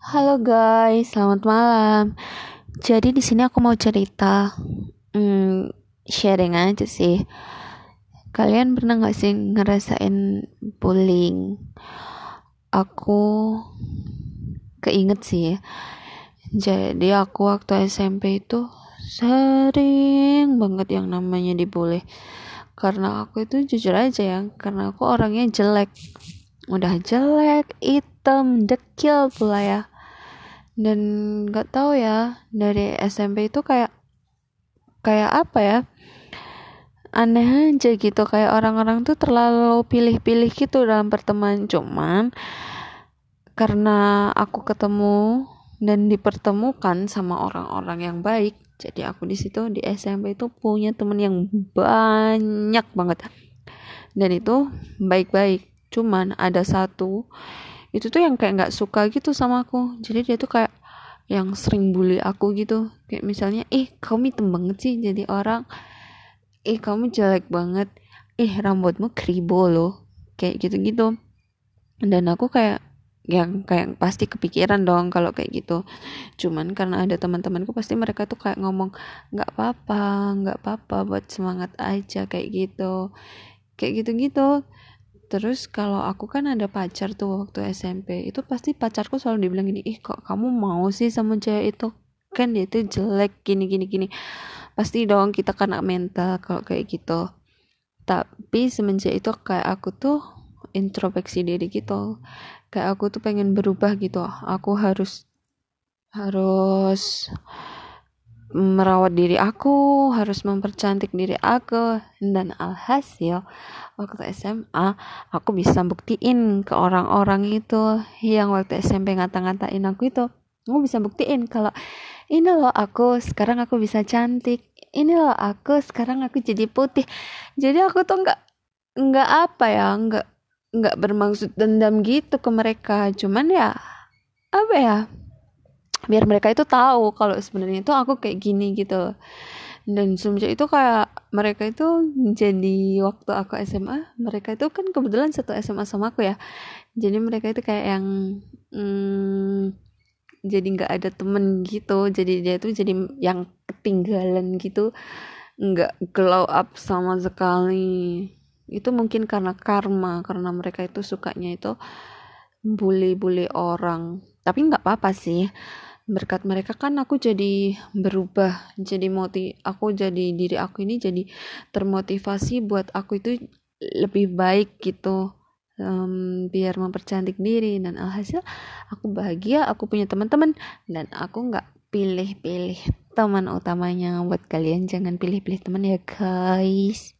Halo guys, selamat malam. Jadi di sini aku mau cerita, hmm, sharing aja sih. Kalian pernah gak sih ngerasain bullying? Aku keinget sih. Jadi aku waktu SMP itu sering banget yang namanya dibully. Karena aku itu jujur aja ya, karena aku orangnya jelek. Udah jelek, hitam, dekil pula ya dan nggak tahu ya dari SMP itu kayak kayak apa ya? Aneh aja gitu kayak orang-orang tuh terlalu pilih-pilih gitu dalam pertemanan cuman karena aku ketemu dan dipertemukan sama orang-orang yang baik jadi aku di situ di SMP itu punya temen yang banyak banget. Dan itu baik-baik cuman ada satu itu tuh yang kayak nggak suka gitu sama aku. Jadi dia tuh kayak yang sering bully aku gitu. Kayak misalnya ih kamu hitam banget sih jadi orang. Ih kamu jelek banget. Ih rambutmu kribo loh. Kayak gitu-gitu. Dan aku kayak yang kayak pasti kepikiran dong kalau kayak gitu. Cuman karena ada teman-temanku pasti mereka tuh kayak ngomong nggak apa-apa nggak apa-apa buat semangat aja kayak gitu. Kayak gitu-gitu terus kalau aku kan ada pacar tuh waktu SMP itu pasti pacarku selalu dibilang gini ih kok kamu mau sih sama cewek itu? Kan dia itu jelek gini gini gini. Pasti dong kita kena mental kalau kayak gitu. Tapi semenjak itu kayak aku tuh introspeksi diri gitu. Kayak aku tuh pengen berubah gitu. Aku harus harus merawat diri aku, harus mempercantik diri aku dan alhasil waktu SMA aku bisa buktiin ke orang-orang itu yang waktu SMP ngata-ngatain aku itu aku bisa buktiin kalau ini loh aku sekarang aku bisa cantik ini loh aku sekarang aku jadi putih. Jadi aku tuh nggak nggak apa ya nggak nggak bermaksud dendam gitu ke mereka cuman ya apa ya biar mereka itu tahu kalau sebenarnya itu aku kayak gini gitu. Dan semenjak itu kayak mereka itu jadi waktu aku SMA mereka itu kan kebetulan satu SMA sama aku ya. Jadi mereka itu kayak yang hmm, jadi nggak ada temen gitu. Jadi dia tuh jadi yang ketinggalan gitu. Nggak glow up sama sekali. Itu mungkin karena karma karena mereka itu sukanya itu bully-bully orang. Tapi nggak apa-apa sih berkat mereka kan aku jadi berubah jadi moti aku jadi diri aku ini jadi termotivasi buat aku itu lebih baik gitu um, biar mempercantik diri. Dan alhasil aku bahagia aku punya teman-teman dan aku nggak pilih-pilih teman utamanya. Buat kalian jangan pilih-pilih teman ya guys